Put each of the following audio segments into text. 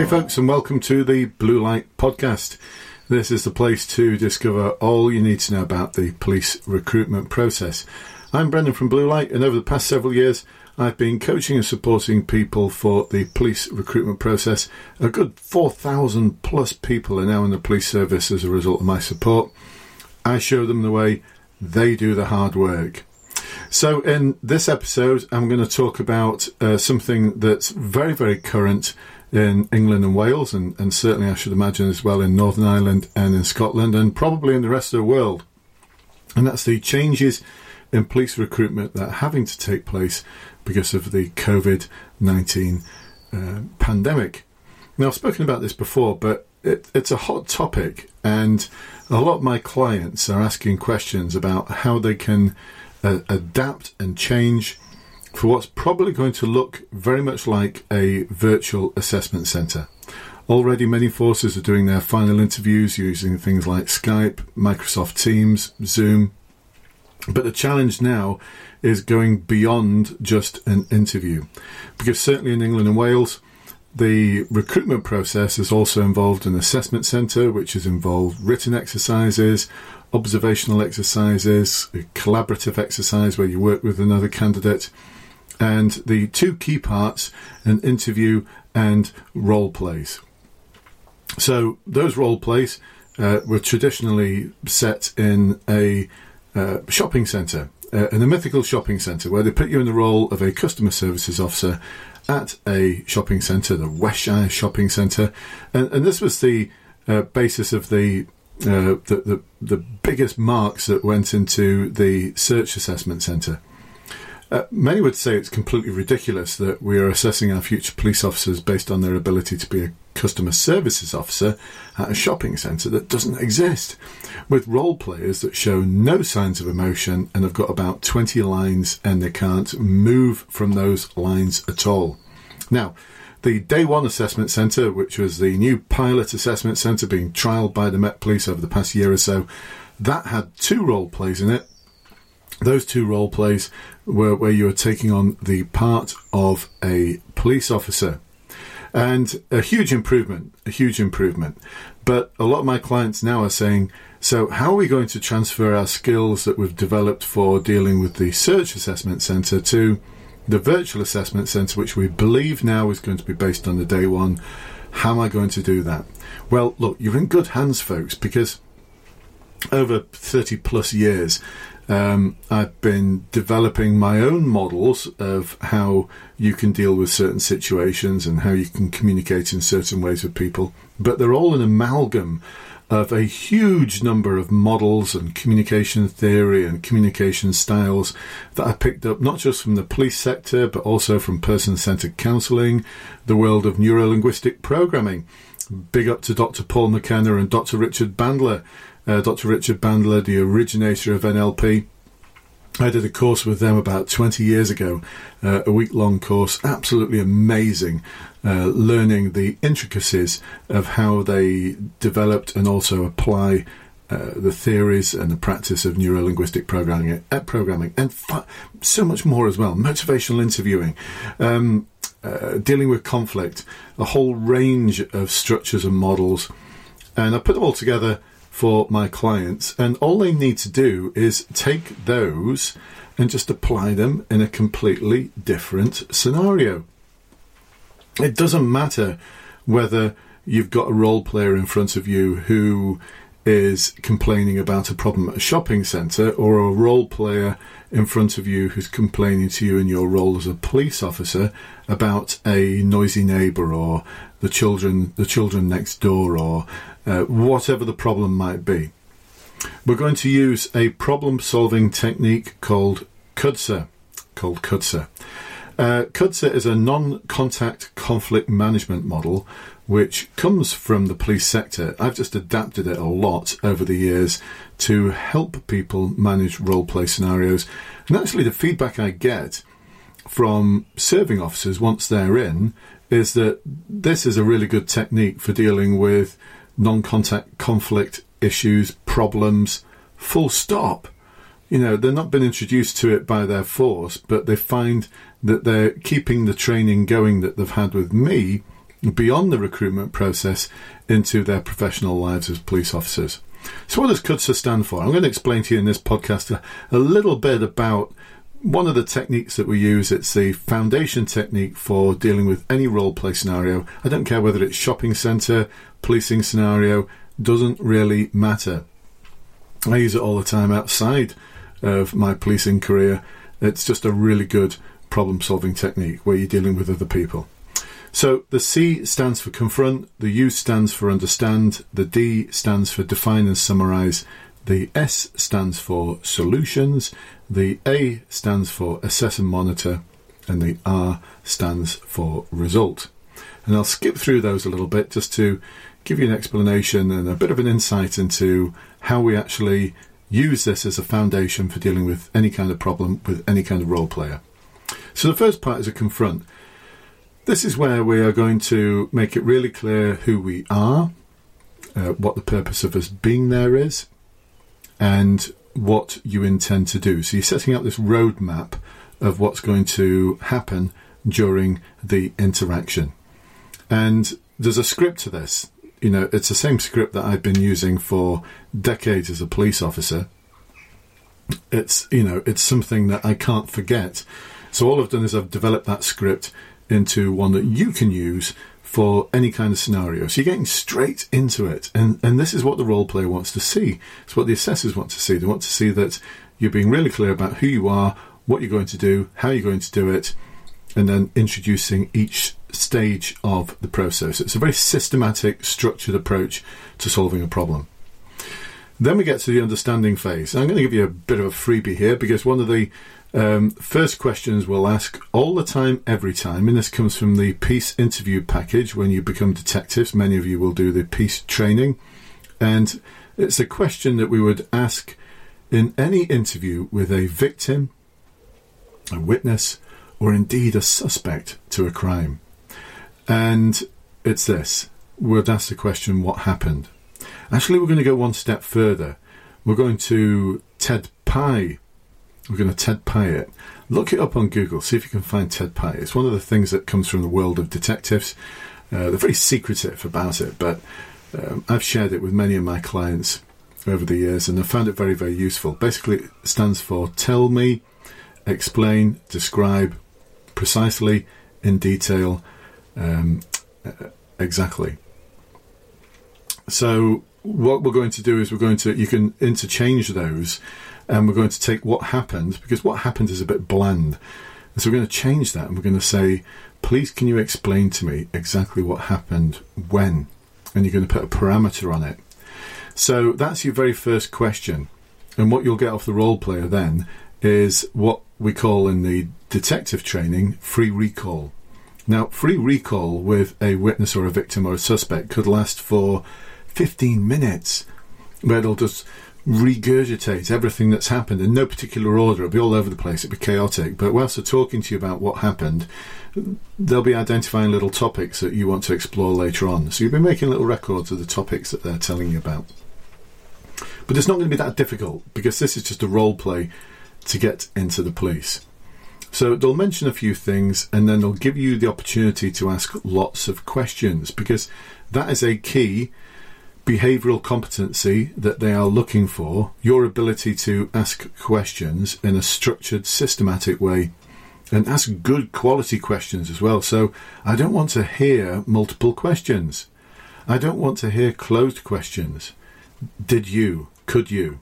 Hey, folks, and welcome to the Blue Light Podcast. This is the place to discover all you need to know about the police recruitment process. I'm Brendan from Blue Light, and over the past several years, I've been coaching and supporting people for the police recruitment process. A good 4,000 plus people are now in the police service as a result of my support. I show them the way, they do the hard work. So, in this episode, I'm going to talk about uh, something that's very, very current in England and Wales, and, and certainly I should imagine as well in Northern Ireland and in Scotland, and probably in the rest of the world. And that's the changes in police recruitment that are having to take place because of the COVID 19 uh, pandemic. Now, I've spoken about this before, but it, it's a hot topic, and a lot of my clients are asking questions about how they can uh, adapt and change for what's probably going to look very much like a virtual assessment centre. Already, many forces are doing their final interviews using things like Skype, Microsoft Teams, Zoom. But the challenge now is going beyond just an interview. Because certainly in England and Wales, the recruitment process is also involved an assessment centre, which has involved written exercises, observational exercises, a collaborative exercise where you work with another candidate, and the two key parts an interview and role plays. So, those role plays uh, were traditionally set in a uh, shopping centre, uh, in a mythical shopping centre, where they put you in the role of a customer services officer at a shopping centre, the Westshire Shopping Centre, and, and this was the uh, basis of the uh, the, the, the biggest marks that went into the search assessment centre. Uh, many would say it's completely ridiculous that we are assessing our future police officers based on their ability to be a customer services officer at a shopping centre that doesn't exist, with role players that show no signs of emotion and have got about 20 lines and they can't move from those lines at all. Now, the Day One Assessment Centre, which was the new pilot assessment centre being trialled by the Met Police over the past year or so, that had two role plays in it. Those two role plays were where you were taking on the part of a police officer. And a huge improvement, a huge improvement. But a lot of my clients now are saying, so how are we going to transfer our skills that we've developed for dealing with the search assessment centre to the virtual assessment centre, which we believe now is going to be based on the day one. How am I going to do that? Well, look, you're in good hands, folks, because over 30 plus years, um, I've been developing my own models of how you can deal with certain situations and how you can communicate in certain ways with people, but they're all an amalgam of a huge number of models and communication theory and communication styles that I picked up not just from the police sector but also from person centered counseling, the world of neuro linguistic programming. Big up to Dr. Paul McKenna and Dr. Richard Bandler. Uh, Dr. Richard Bandler, the originator of NLP. I did a course with them about 20 years ago, uh, a week long course, absolutely amazing, uh, learning the intricacies of how they developed and also apply uh, the theories and the practice of neuro linguistic programming, uh, programming and so much more as well. Motivational interviewing, um, uh, dealing with conflict, a whole range of structures and models. And I put them all together for my clients, and all they need to do is take those and just apply them in a completely different scenario. It doesn't matter whether you've got a role player in front of you who is complaining about a problem at a shopping centre or a role player in front of you who's complaining to you in your role as a police officer about a noisy neighbour or the children the children next door or uh, whatever the problem might be. We're going to use a problem solving technique called CUDSA. Called CUDSA. Uh, is a non contact conflict management model which comes from the police sector. I've just adapted it a lot over the years to help people manage role play scenarios. And actually, the feedback I get from serving officers once they're in is that this is a really good technique for dealing with non contact conflict issues, problems, full stop. You know, they're not been introduced to it by their force, but they find that they're keeping the training going that they've had with me beyond the recruitment process into their professional lives as police officers. So, what does CUDSA stand for? I'm going to explain to you in this podcast a, a little bit about one of the techniques that we use. It's the foundation technique for dealing with any role play scenario. I don't care whether it's shopping centre, policing scenario, doesn't really matter. I use it all the time outside of my policing career. It's just a really good problem solving technique where you're dealing with other people. So the C stands for confront, the U stands for understand, the D stands for define and summarize, the S stands for solutions, the A stands for assess and monitor, and the R stands for result. And I'll skip through those a little bit just to give you an explanation and a bit of an insight into how we actually use this as a foundation for dealing with any kind of problem with any kind of role player. So the first part is a confront. This is where we are going to make it really clear who we are, uh, what the purpose of us being there is, and what you intend to do. So you're setting up this roadmap of what's going to happen during the interaction. And there's a script to this. You know, it's the same script that I've been using for decades as a police officer. It's, you know, it's something that I can't forget. So all I've done is I've developed that script into one that you can use for any kind of scenario. So you're getting straight into it. And, and this is what the role player wants to see. It's what the assessors want to see. They want to see that you're being really clear about who you are, what you're going to do, how you're going to do it, and then introducing each stage of the process. It's a very systematic, structured approach to solving a problem. Then we get to the understanding phase. I'm going to give you a bit of a freebie here because one of the um, first questions we'll ask all the time, every time, and this comes from the PEACE interview package when you become detectives. Many of you will do the PEACE training, and it's a question that we would ask in any interview with a victim, a witness, or indeed a suspect to a crime. And it's this we'd ask the question, What happened? Actually, we're going to go one step further. We're going to TED PIE we're going to TED it. Look it up on Google. See if you can find TED PIE. It's one of the things that comes from the world of detectives. Uh, they're very secretive about it, but um, I've shared it with many of my clients over the years, and I found it very, very useful. Basically, it stands for tell me, explain, describe, precisely, in detail, um, exactly. So, what we're going to do is we're going to, you can interchange those and we're going to take what happened because what happened is a bit bland. And so we're going to change that and we're going to say, please, can you explain to me exactly what happened when? And you're going to put a parameter on it. So that's your very first question. And what you'll get off the role player then is what we call in the detective training free recall. Now, free recall with a witness or a victim or a suspect could last for 15 minutes, where they'll just regurgitate everything that's happened in no particular order. It'll be all over the place. It'll be chaotic. But whilst they're talking to you about what happened, they'll be identifying little topics that you want to explore later on. So you'll be making little records of the topics that they're telling you about. But it's not going to be that difficult because this is just a role play to get into the police. So they'll mention a few things and then they'll give you the opportunity to ask lots of questions because that is a key behavioral competency that they are looking for, your ability to ask questions in a structured, systematic way, and ask good quality questions as well. So I don't want to hear multiple questions. I don't want to hear closed questions. Did you? Could you?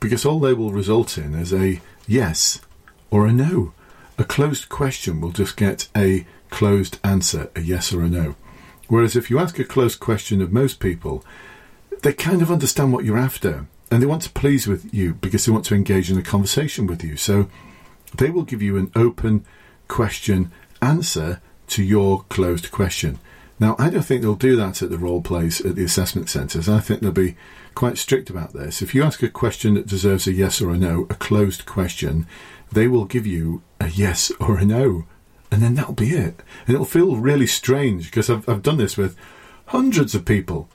Because all they will result in is a yes or a no. A closed question will just get a closed answer, a yes or a no. Whereas if you ask a closed question of most people, they kind of understand what you're after and they want to please with you because they want to engage in a conversation with you. So they will give you an open question answer to your closed question. Now, I don't think they'll do that at the role plays at the assessment centres. I think they'll be quite strict about this. If you ask a question that deserves a yes or a no, a closed question, they will give you a yes or a no. And then that'll be it. And it'll feel really strange because I've, I've done this with hundreds of people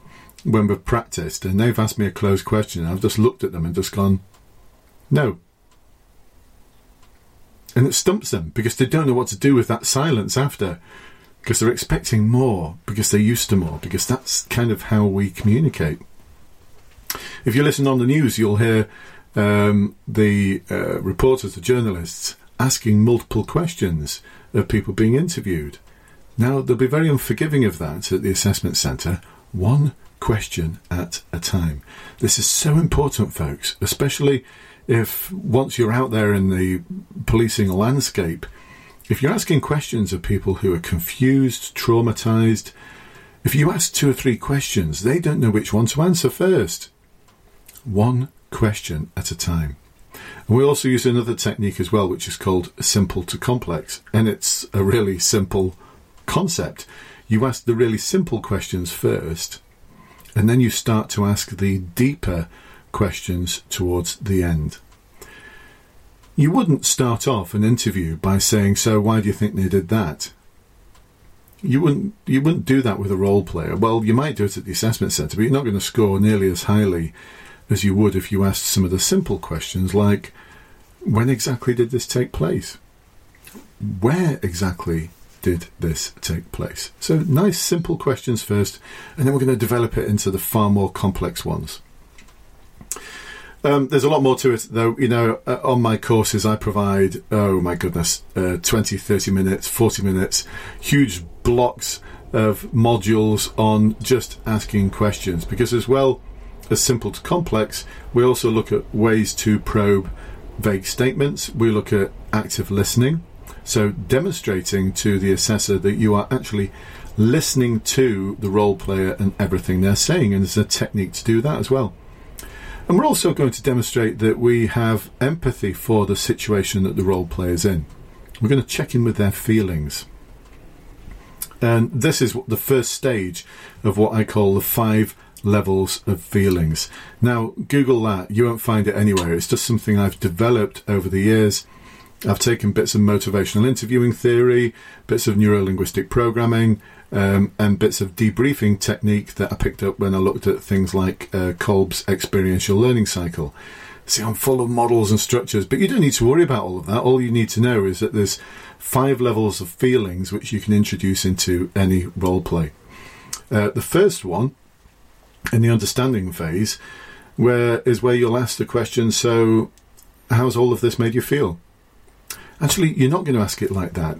when we've practiced and they've asked me a closed question, I've just looked at them and just gone, no. And it stumps them because they don't know what to do with that silence after. because they're expecting more, because they're used to more, because that's kind of how we communicate. If you listen on the news, you'll hear um, the uh, reporters, the journalists, asking multiple questions of people being interviewed. Now, they'll be very unforgiving of that at the assessment centre, one question at a time. This is so important, folks, especially if once you're out there in the policing landscape, if you're asking questions of people who are confused, traumatized, if you ask two or three questions, they don't know which one to answer first. One question at a time. And we also use another technique as well, which is called simple to complex. And it's a really simple concept. You ask the really simple questions first, and then you start to ask the deeper questions towards the end. You wouldn't start off an interview by saying, "So why do you think they did that?" You wouldn't you wouldn't do that with a role player. Well, you might do it at the assessment centre, but you're not going to score nearly as highly as you would if you asked some of the simple questions like, "When exactly did this take place?" Where exactly did this take place? So, nice, simple questions first, and then we're going to develop it into the far more complex ones. Um, there's a lot more to it, though. You know, uh, on my courses, I provide, oh my goodness, uh, 20, 30 minutes, 40 minutes, huge blocks of modules on just asking questions. Because, as well as simple to complex, we also look at ways to probe vague statements, we look at active listening. So, demonstrating to the assessor that you are actually listening to the role player and everything they're saying, and there's a technique to do that as well. And we're also going to demonstrate that we have empathy for the situation that the role player is in. We're going to check in with their feelings. And this is the first stage of what I call the five levels of feelings. Now, Google that. You won't find it anywhere. It's just something I've developed over the years. I've taken bits of motivational interviewing theory, bits of neuro linguistic programming, um, and bits of debriefing technique that I picked up when I looked at things like uh, Kolb's experiential learning cycle. See, I'm full of models and structures, but you don't need to worry about all of that. All you need to know is that there's five levels of feelings which you can introduce into any role play. Uh, the first one, in the understanding phase, where is where you'll ask the question, so how's all of this made you feel? Actually, you're not going to ask it like that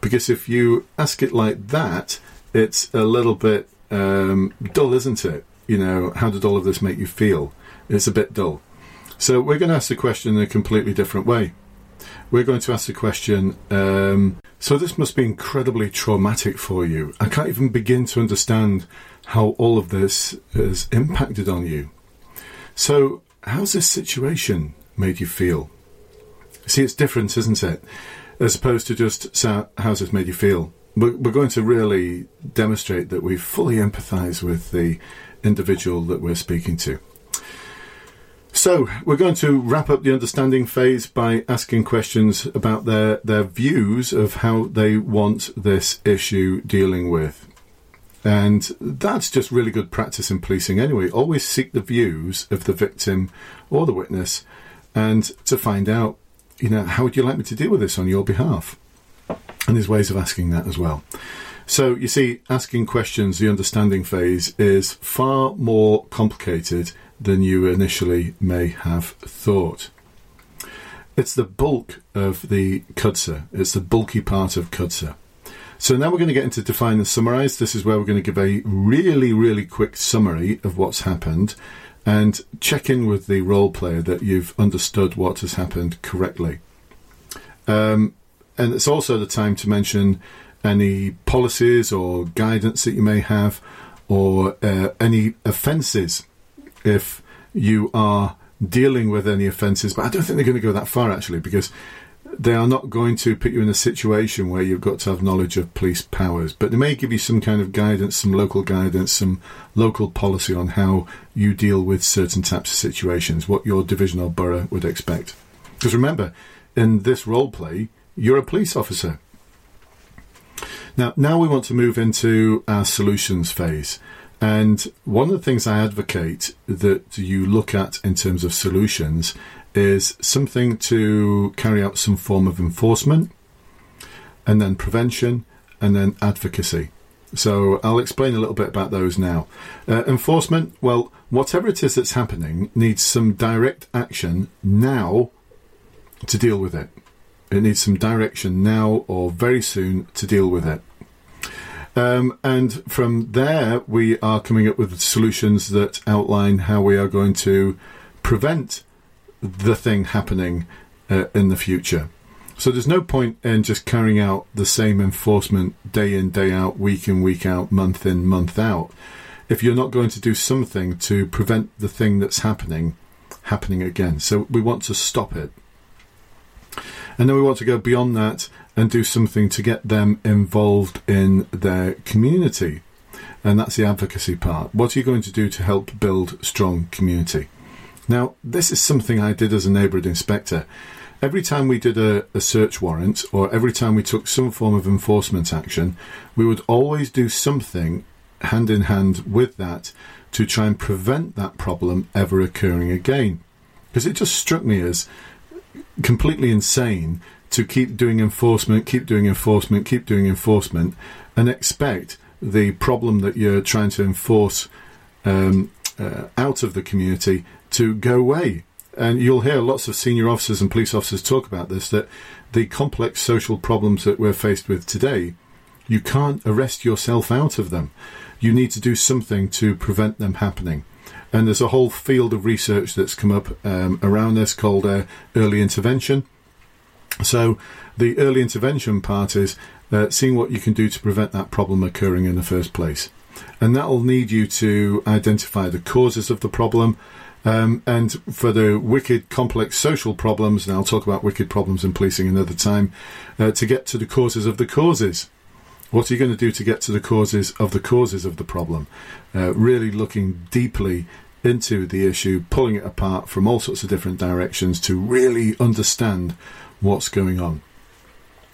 because if you ask it like that, it's a little bit um, dull, isn't it? You know, how did all of this make you feel? It's a bit dull. So we're going to ask the question in a completely different way. We're going to ask the question, um, so this must be incredibly traumatic for you. I can't even begin to understand how all of this has impacted on you. So, how's this situation made you feel? See, it's different, isn't it? As opposed to just, so how's this made you feel? we're, we're going to really demonstrate that we fully empathise with the individual that we're speaking to. So, we're going to wrap up the understanding phase by asking questions about their, their views of how they want this issue dealing with. And that's just really good practice in policing anyway. Always seek the views of the victim or the witness and to find out, you know, how would you like me to deal with this on your behalf? And there's ways of asking that as well. So you see, asking questions, the understanding phase, is far more complicated than you initially may have thought. It's the bulk of the CUDSA. It's the bulky part of CUDSA. So now we're going to get into define and summarize. This is where we're going to give a really, really quick summary of what's happened and check in with the role player that you've understood what has happened correctly. Um, and it's also the time to mention any policies or guidance that you may have or uh, any offences if you are dealing with any offences. But I don't think they're going to go that far actually because they are not going to put you in a situation where you've got to have knowledge of police powers, but they may give you some kind of guidance, some local guidance, some local policy on how you deal with certain types of situations, what your division or borough would expect. Because remember, in this role play, you're a police officer. Now, now we want to move into our solutions phase. And one of the things I advocate that you look at in terms of solutions is something to carry out some form of enforcement and then prevention and then advocacy. So I'll explain a little bit about those now. Uh, enforcement, well, whatever it is that's happening needs some direct action now to deal with it. It needs some direction now or very soon to deal with it. Um, and from there, we are coming up with solutions that outline how we are going to prevent the thing happening uh, in the future. So there's no point in just carrying out the same enforcement day in, day out, week in, week out, month in, month out, if you're not going to do something to prevent the thing that's happening happening again. So we want to stop it. And then we want to go beyond that and do something to get them involved in their community. And that's the advocacy part. What are you going to do to help build strong community? Now, this is something I did as a neighbourhood inspector. Every time we did a, a, search warrant or every time we took some form of enforcement action, we would always do something hand in hand with that to try and prevent that problem ever occurring again. Because it just struck me as completely insane to keep doing enforcement, keep doing enforcement, keep doing enforcement, and expect the problem that you're trying to enforce um, uh, out of the community to go away. And you'll hear lots of senior officers and police officers talk about this that the complex social problems that we're faced with today, you can't arrest yourself out of them. You need to do something to prevent them happening. And there's a whole field of research that's come up um, around this called uh, early intervention. So, the early intervention part is uh, seeing what you can do to prevent that problem occurring in the first place. And that will need you to identify the causes of the problem. Um, and for the wicked, complex social problems, and I'll talk about wicked problems in policing another time, uh, to get to the causes of the causes. What are you going to do to get to the causes of the causes of the problem? Uh, really looking deeply into the issue, pulling it apart from all sorts of different directions to really understand what's going on.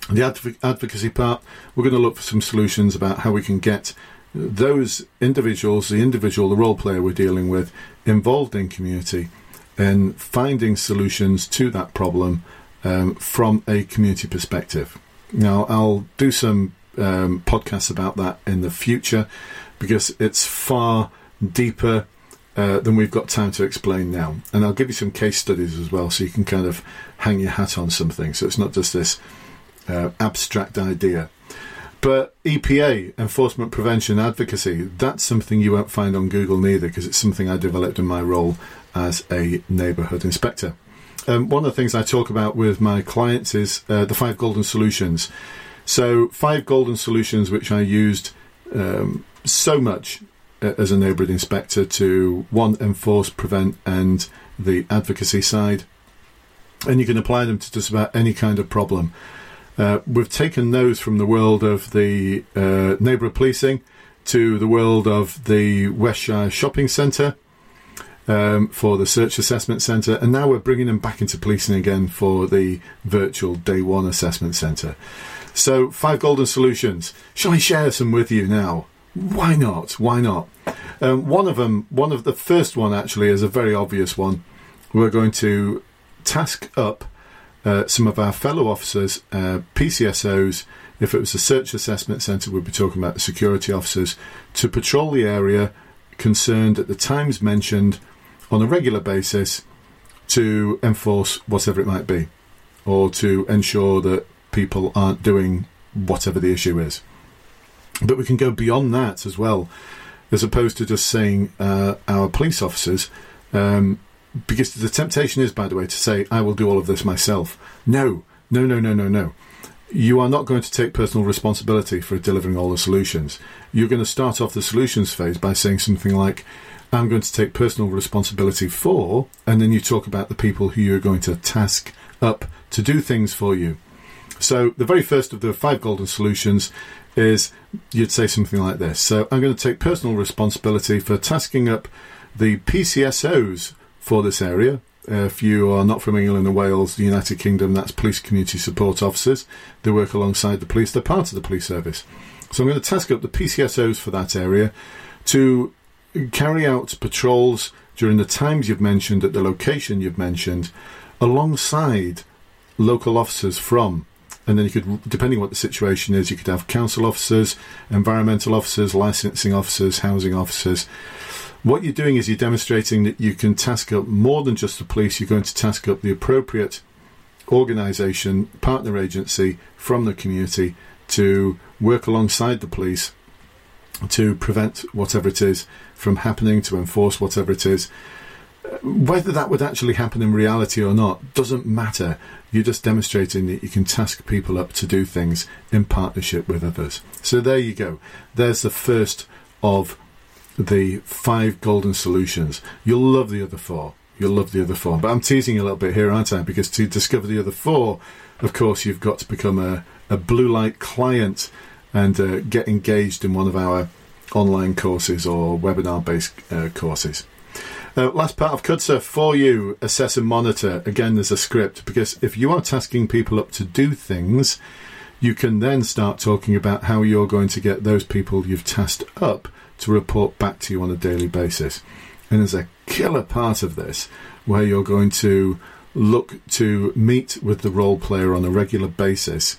The adv- advocacy part, we're going to look for some solutions about how we can get those individuals, the individual, the role player we're dealing with, involved in community and finding solutions to that problem um, from a community perspective. Now, I'll do some um, podcasts about that in the future because it's far deeper uh, than we've got time to explain now. And I'll give you some case studies as well so you can kind of hang your hat on something. So it's not just this uh, abstract idea. But EPA, Enforcement Prevention Advocacy, that's something you won't find on Google neither because it's something I developed in my role as a neighbourhood inspector. Um, one of the things I talk about with my clients is uh, the five golden solutions. So, five golden solutions which I used um, so much uh, as a neighbourhood inspector to one, enforce, prevent, and the advocacy side. And you can apply them to just about any kind of problem. Uh, we've taken those from the world of the uh, neighbourhood policing to the world of the Westshire Shopping Centre um, for the Search Assessment Centre, and now we're bringing them back into policing again for the virtual Day One Assessment Centre. So, five golden solutions. Shall I share some with you now? Why not? Why not? Um, one of them, one of the first one actually, is a very obvious one. We're going to task up uh, some of our fellow officers, uh, PCSOs. If it was a search assessment centre, we'd be talking about the security officers to patrol the area concerned at the times mentioned on a regular basis to enforce whatever it might be, or to ensure that people aren't doing whatever the issue is. But we can go beyond that as well, as opposed to just saying uh, our police officers, um, because the temptation is, by the way, to say, I will do all of this myself. No, no, no, no, no, no. You are not going to take personal responsibility for delivering all the solutions. You're going to start off the solutions phase by saying something like, I'm going to take personal responsibility for, and then you talk about the people who you're going to task up to do things for you. So the very first of the five golden solutions is you'd say something like this. So I'm going to take personal responsibility for tasking up the PCSOs for this area. Uh, if you are not from England and Wales, the United Kingdom, that's police community support officers. They work alongside the police, they're part of the police service. So I'm going to task up the PCSOs for that area to carry out patrols during the times you've mentioned at the location you've mentioned alongside local officers from and then you could, depending what the situation is, you could have council officers, environmental officers, licensing officers, housing officers. What you're doing is you're demonstrating that you can task up more than just the police. You're going to task up the appropriate organisation, partner agency from the community to work alongside the police to prevent whatever it is from happening, to enforce whatever it is. Whether that would actually happen in reality or not doesn't matter. You're just demonstrating that you can task people up to do things in partnership with others. So there you go. There's the first of the five golden solutions. You'll love the other four. You'll love the other four. But I'm teasing a little bit here, aren't I? Because to discover the other four, of course, you've got to become a, a blue light client and uh, get engaged in one of our online courses or webinar based uh, courses. Uh, last part of CUDSA for you assess and monitor. Again, there's a script because if you are tasking people up to do things, you can then start talking about how you're going to get those people you've tasked up to report back to you on a daily basis. And there's a killer part of this where you're going to look to meet with the role player on a regular basis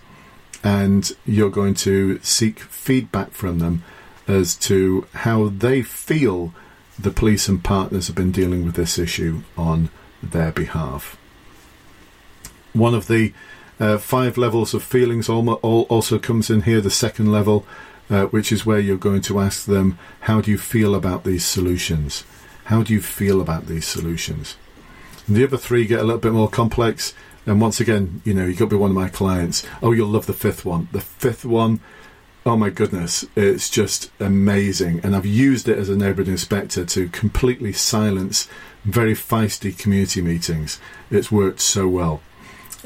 and you're going to seek feedback from them as to how they feel the police and partners have been dealing with this issue on their behalf. One of the uh, five levels of feelings also comes in here, the second level, uh, which is where you're going to ask them, How do you feel about these solutions? How do you feel about these solutions? And the other three get a little bit more complex. And once again, you know, you've got to be one of my clients. Oh, you'll love the fifth one. The fifth one Oh my goodness, it's just amazing. And I've used it as a neighbourhood inspector to completely silence very feisty community meetings. It's worked so well.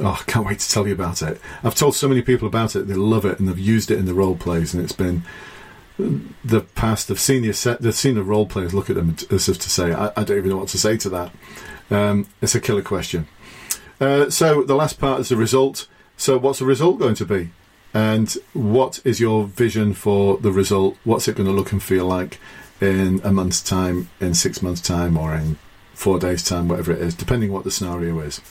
Oh, I can't wait to tell you about it. I've told so many people about it, they love it, and they've used it in the role plays, and it's been the past. They've seen the, they've seen the role players look at them as if to say, I, I don't even know what to say to that. Um, it's a killer question. Uh, so the last part is the result. So what's the result going to be? And what is your vision for the result? What's it going to look and feel like in a month's time, in six months' time, or in four days' time, whatever it is, depending what the scenario is.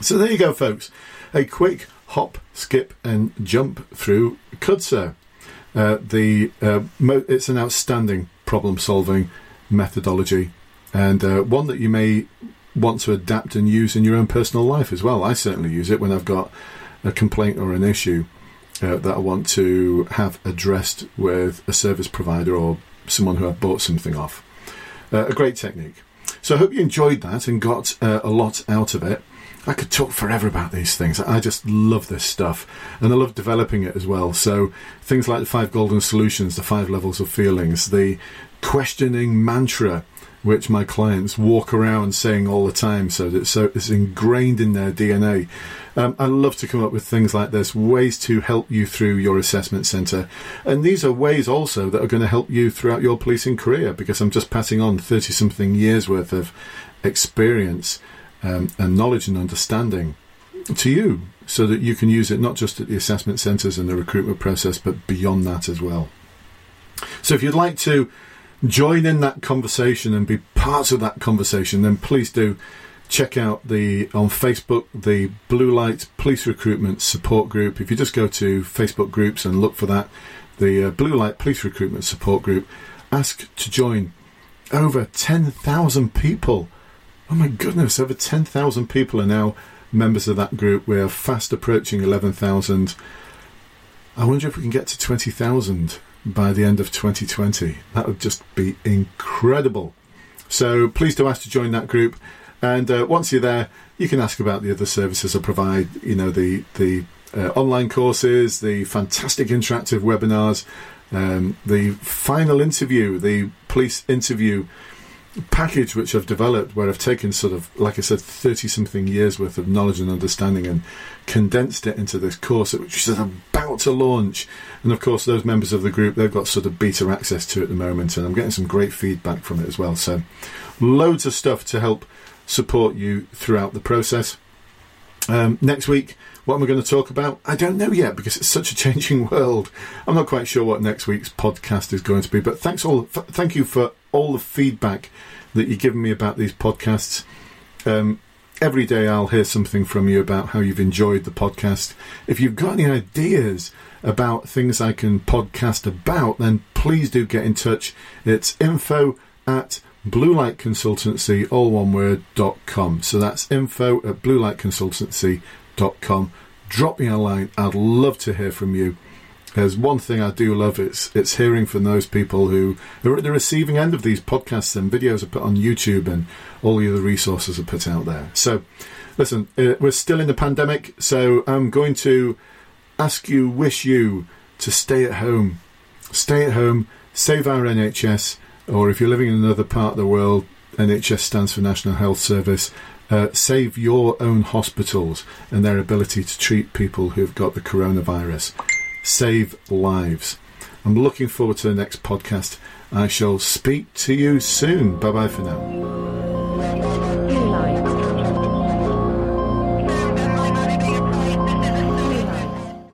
So there you go, folks. A quick hop, skip, and jump through CUDSA. Uh, the uh, mo- it's an outstanding problem-solving methodology, and uh, one that you may want to adapt and use in your own personal life as well. I certainly use it when I've got a complaint or an issue uh, that I want to have addressed with a service provider or someone who I've bought something off. Uh, a great technique. So I hope you enjoyed that and got uh, a lot out of it. I could talk forever about these things. I just love this stuff and I love developing it as well. So things like the five golden solutions, the five levels of feelings, the questioning mantra which my clients walk around saying all the time so that so it's ingrained in their DNA. Um, I love to come up with things like this, ways to help you through your assessment centre. And these are ways also that are going to help you throughout your policing career because I'm just passing on 30 something years worth of experience um, and knowledge and understanding to you so that you can use it not just at the assessment centres and the recruitment process, but beyond that as well. So if you'd like to join in that conversation and be part of that conversation, then please do check out the on Facebook the Blue Light Police Recruitment Support Group. If you just go to Facebook groups and look for that, the uh, Blue Light Police Recruitment Support Group, ask to join. Over ten thousand people. Oh my goodness! Over ten thousand people are now members of that group. We are fast approaching eleven thousand. I wonder if we can get to twenty thousand by the end of 2020. That would just be incredible. So please do ask to join that group. And uh, once you're there, you can ask about the other services I provide. You know, the the uh, online courses, the fantastic interactive webinars, um, the final interview, the police interview package which I've developed, where I've taken sort of, like I said, thirty something years worth of knowledge and understanding and condensed it into this course, which is about to launch. And of course, those members of the group they've got sort of beta access to at the moment, and I'm getting some great feedback from it as well. So, loads of stuff to help support you throughout the process. Um, next week, what am I going to talk about? I don't know yet because it's such a changing world. I'm not quite sure what next week's podcast is going to be. But thanks all, f- thank you for all the feedback that you've given me about these podcasts. Um, every day I'll hear something from you about how you've enjoyed the podcast. If you've got any ideas about things I can podcast about, then please do get in touch. It's info at blue light consultancy, all one word, dot com. So that's info at blue light consultancy dot com. Drop me a line. I'd love to hear from you. There's one thing I do love. It's it's hearing from those people who are at the receiving end of these podcasts and videos are put on YouTube and all the other resources are put out there. So, listen, uh, we're still in the pandemic, so I'm going to ask you, wish you to stay at home, stay at home, save our NHS, or if you're living in another part of the world, NHS stands for National Health Service. Uh, save your own hospitals and their ability to treat people who've got the coronavirus save lives. I'm looking forward to the next podcast. I shall speak to you soon. Bye bye for now.